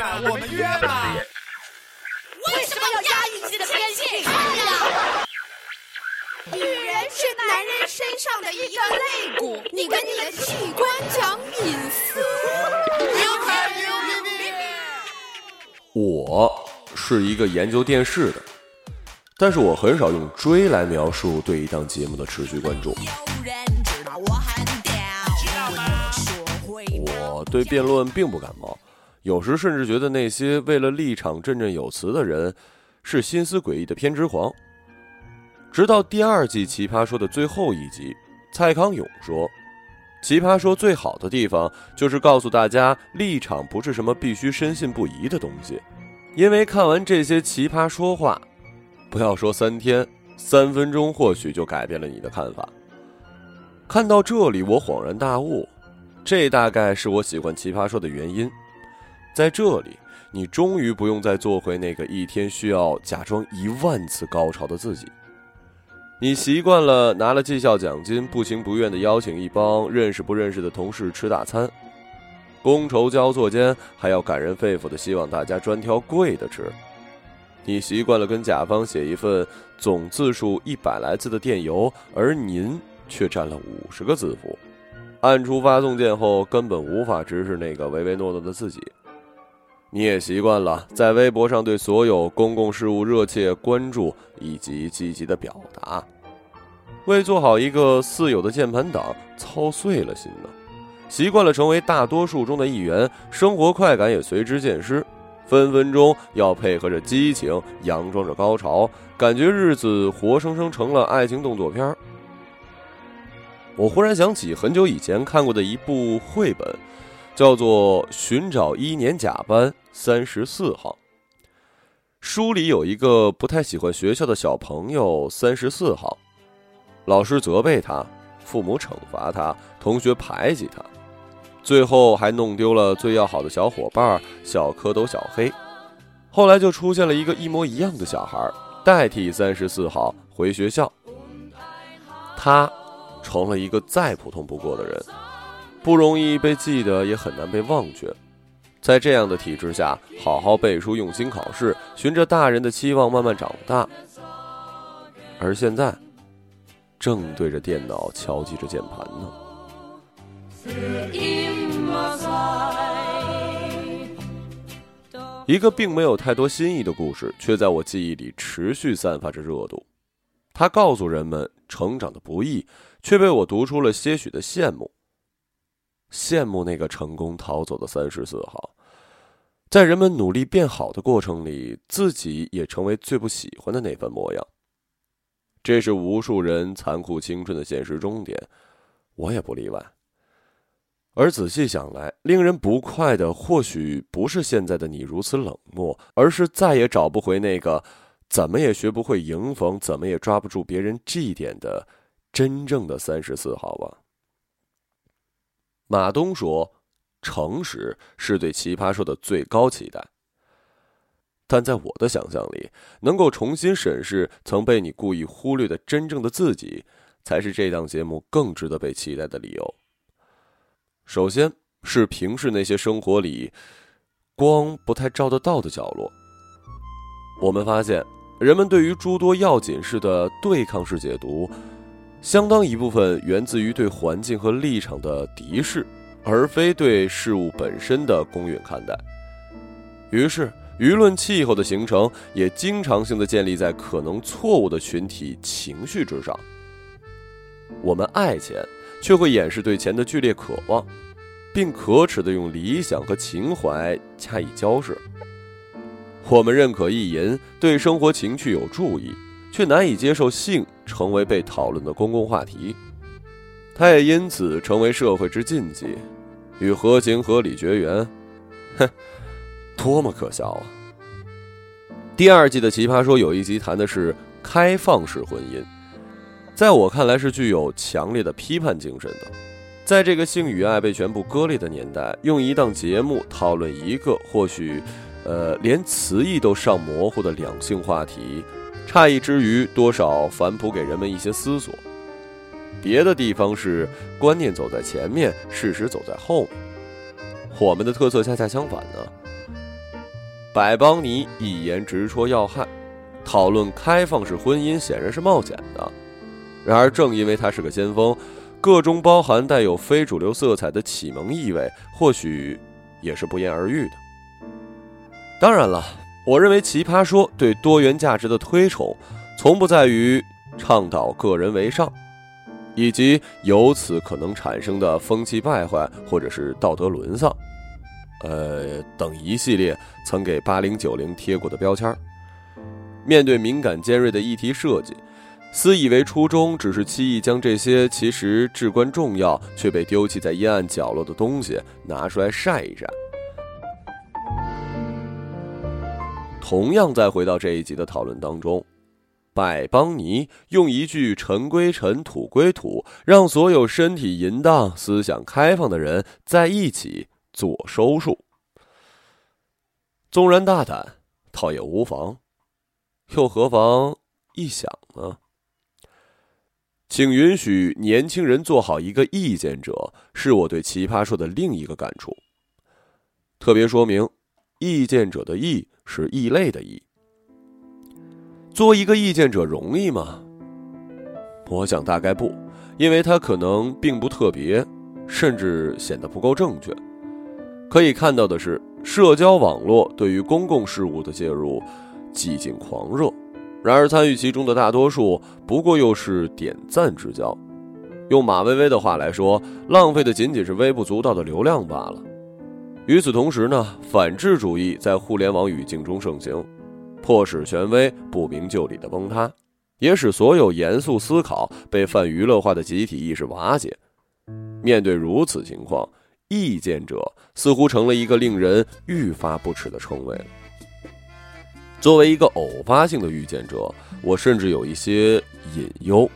吧，我们约吧。为什么要压抑自己的天性？看呀！女人是男人身上的一个肋骨，你跟你的器官讲隐私。我是一个研究电视的，但是我很少用追来描述对一档节目的持续关注。我对辩论并不感冒，有时甚至觉得那些为了立场振振有词的人是心思诡异的偏执狂。直到第二季《奇葩说》的最后一集，蔡康永说：“奇葩说最好的地方就是告诉大家，立场不是什么必须深信不疑的东西，因为看完这些奇葩说话，不要说三天，三分钟或许就改变了你的看法。”看到这里，我恍然大悟，这大概是我喜欢《奇葩说》的原因。在这里，你终于不用再做回那个一天需要假装一万次高潮的自己。你习惯了拿了绩效奖金，不情不愿地邀请一帮认识不认识的同事吃大餐，觥筹交错间还要感人肺腑地希望大家专挑贵的吃。你习惯了跟甲方写一份总字数一百来字的电邮，而您却占了五十个字符，按出发送键后根本无法直视那个唯唯诺诺的自己。你也习惯了在微博上对所有公共事务热切关注以及积极的表达，为做好一个四有的键盘党操碎了心呢。习惯了成为大多数中的一员，生活快感也随之渐失，分分钟要配合着激情，佯装着高潮，感觉日子活生生成了爱情动作片儿。我忽然想起很久以前看过的一部绘本。叫做《寻找一年甲班三十四号》。书里有一个不太喜欢学校的小朋友三十四号，老师责备他，父母惩罚他，同学排挤他，最后还弄丢了最要好的小伙伴小蝌蚪小黑。后来就出现了一个一模一样的小孩，代替三十四号回学校。他成了一个再普通不过的人。不容易被记得，也很难被忘却。在这样的体制下，好好背书、用心考试，循着大人的期望慢慢长大。而现在，正对着电脑敲击着键盘呢。一个并没有太多新意的故事，却在我记忆里持续散发着热度。它告诉人们成长的不易，却被我读出了些许的羡慕。羡慕那个成功逃走的三十四号，在人们努力变好的过程里，自己也成为最不喜欢的那份模样。这是无数人残酷青春的现实终点，我也不例外。而仔细想来，令人不快的或许不是现在的你如此冷漠，而是再也找不回那个怎么也学不会迎逢、怎么也抓不住别人绩点的真正的三十四号吧。马东说：“诚实是对奇葩说的最高期待。”但在我的想象里，能够重新审视曾被你故意忽略的真正的自己，才是这档节目更值得被期待的理由。首先是平视那些生活里光不太照得到的角落。我们发现，人们对于诸多要紧事的对抗式解读。相当一部分源自于对环境和立场的敌视，而非对事物本身的公允看待。于是，舆论气候的形成也经常性的建立在可能错误的群体情绪之上。我们爱钱，却会掩饰对钱的剧烈渴望，并可耻的用理想和情怀加以交涉。我们认可意淫，对生活情趣有注意。却难以接受性成为被讨论的公共话题，它也因此成为社会之禁忌，与合情合理绝缘。哼，多么可笑啊！第二季的《奇葩说》有一集谈的是开放式婚姻，在我看来是具有强烈的批判精神的。在这个性与爱被全部割裂的年代，用一档节目讨论一个或许，呃，连词义都尚模糊的两性话题。诧异之余，多少反哺给人们一些思索。别的地方是观念走在前面，事实走在后面。我们的特色恰恰相反呢。百邦尼一言直戳要害，讨论开放式婚姻显然是冒险的。然而，正因为他是个先锋，个中包含带有非主流色彩的启蒙意味，或许也是不言而喻的。当然了，我认为《奇葩说》对多元价值的推崇，从不在于倡导个人为上，以及由此可能产生的风气败坏或者是道德沦丧，呃等一系列曾给八零九零贴过的标签。面对敏感尖锐的议题设计。私以为初衷只是期意将这些其实至关重要却被丢弃在阴暗角落的东西拿出来晒一晒。同样，再回到这一集的讨论当中，百邦尼用一句“尘归尘，土归土”，让所有身体淫荡、思想开放的人在一起做收束。纵然大胆，倒也无妨，又何妨一想呢？请允许年轻人做好一个意见者，是我对奇葩说的另一个感触。特别说明，意见者的“意”是异类的“异”。做一个意见者容易吗？我想大概不，因为他可能并不特别，甚至显得不够正确。可以看到的是，社交网络对于公共事务的介入，几近狂热。然而，参与其中的大多数不过又是点赞之交。用马薇薇的话来说，浪费的仅仅是微不足道的流量罢了。与此同时呢，反智主义在互联网语境中盛行，迫使权威不明就里的崩塌，也使所有严肃思考被泛娱乐化的集体意识瓦解。面对如此情况，意见者似乎成了一个令人愈发不耻的称谓。作为一个偶发性的预见者，我甚至有一些隐忧。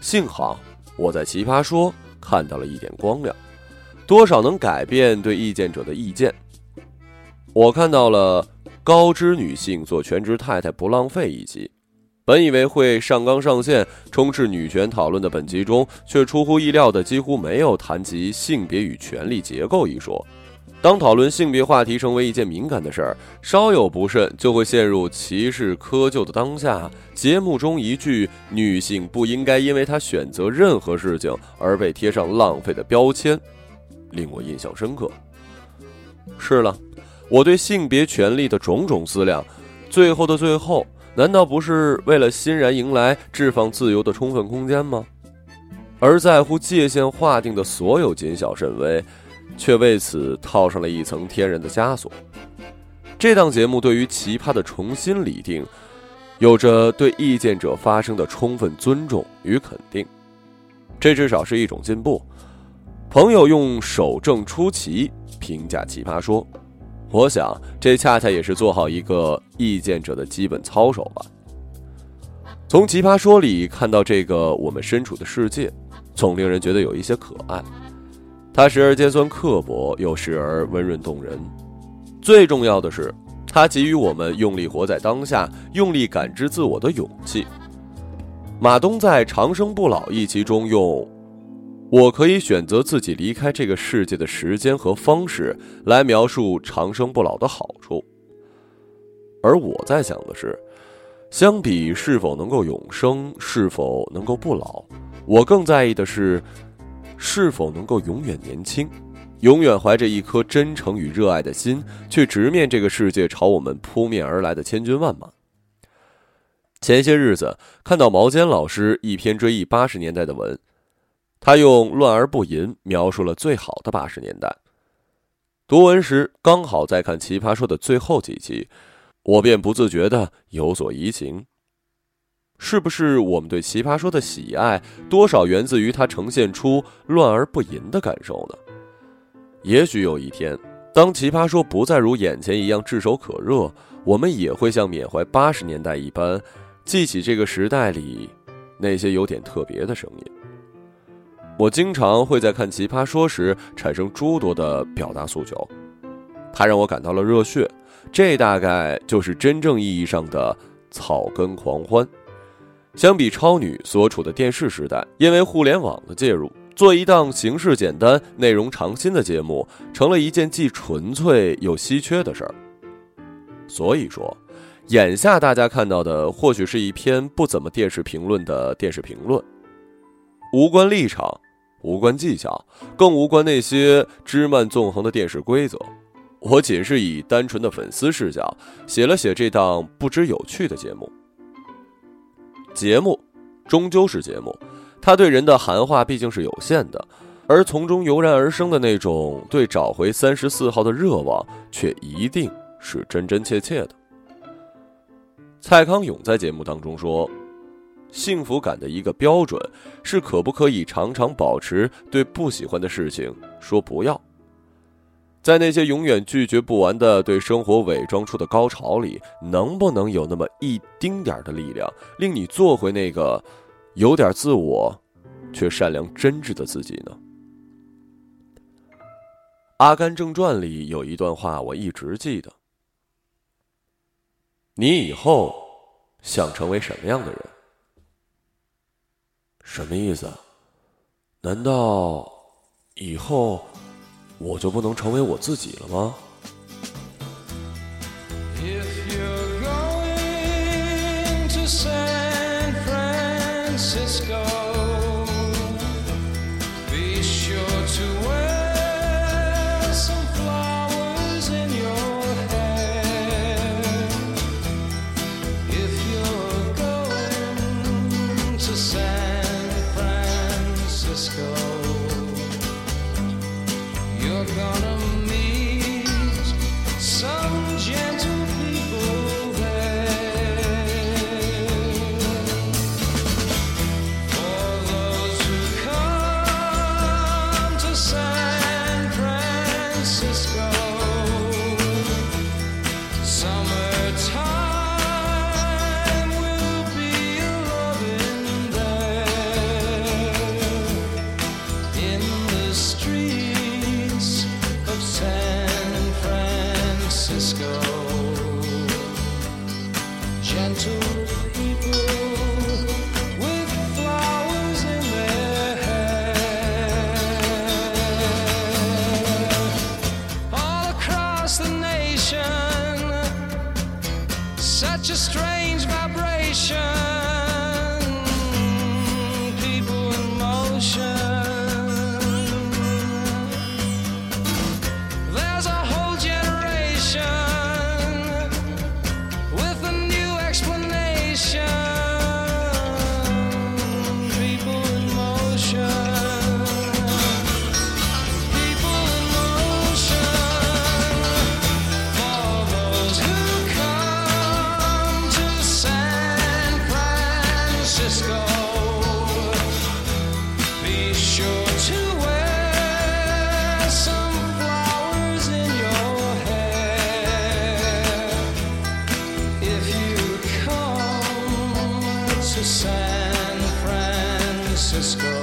幸好我在《奇葩说》看到了一点光亮，多少能改变对意见者的意见。我看到了高知女性做全职太太不浪费一集，本以为会上纲上线、充斥女权讨论的本集中，却出乎意料的几乎没有谈及性别与权力结构一说。当讨论性别话题成为一件敏感的事儿，稍有不慎就会陷入歧视窠臼的当下。节目中一句“女性不应该因为她选择任何事情而被贴上浪费的标签”，令我印象深刻。是了，我对性别权利的种种思量，最后的最后，难道不是为了欣然迎来释放自由的充分空间吗？而在乎界限划定的所有谨小慎微。却为此套上了一层天然的枷锁。这档节目对于奇葩的重新理定，有着对意见者发声的充分尊重与肯定，这至少是一种进步。朋友用“守正出奇”评价奇葩说，我想这恰恰也是做好一个意见者的基本操守吧。从奇葩说里看到这个我们身处的世界，总令人觉得有一些可爱。他时而尖酸刻薄，又时而温润动人。最重要的是，他给予我们用力活在当下、用力感知自我的勇气。马东在《长生不老》一集中用“我可以选择自己离开这个世界的时间和方式”来描述长生不老的好处。而我在想的是，相比是否能够永生、是否能够不老，我更在意的是。是否能够永远年轻，永远怀着一颗真诚与热爱的心，去直面这个世界朝我们扑面而来的千军万马？前些日子看到毛尖老师一篇追忆八十年代的文，他用“乱而不淫”描述了最好的八十年代。读文时刚好在看《奇葩说》的最后几集，我便不自觉的有所移情。是不是我们对《奇葩说》的喜爱，多少源自于它呈现出乱而不淫的感受呢？也许有一天，当《奇葩说》不再如眼前一样炙手可热，我们也会像缅怀八十年代一般，记起这个时代里那些有点特别的声音。我经常会在看《奇葩说》时产生诸多的表达诉求，它让我感到了热血，这大概就是真正意义上的草根狂欢。相比超女所处的电视时代，因为互联网的介入，做一档形式简单、内容尝新的节目，成了一件既纯粹又稀缺的事儿。所以说，眼下大家看到的或许是一篇不怎么电视评论的电视评论，无关立场，无关技巧，更无关那些枝蔓纵横的电视规则。我仅是以单纯的粉丝视角写了写这档不知有趣的节目。节目终究是节目，它对人的含化毕竟是有限的，而从中油然而生的那种对找回三十四号的热望，却一定是真真切切的。蔡康永在节目当中说：“幸福感的一个标准是可不可以常常保持对不喜欢的事情说不要。”在那些永远拒绝不完的对生活伪装出的高潮里，能不能有那么一丁点的力量，令你做回那个有点自我却善良真挚的自己呢？《阿甘正传》里有一段话，我一直记得：你以后想成为什么样的人？什么意思？难道以后？我就不能成为我自己了吗 Francisco. Francisco.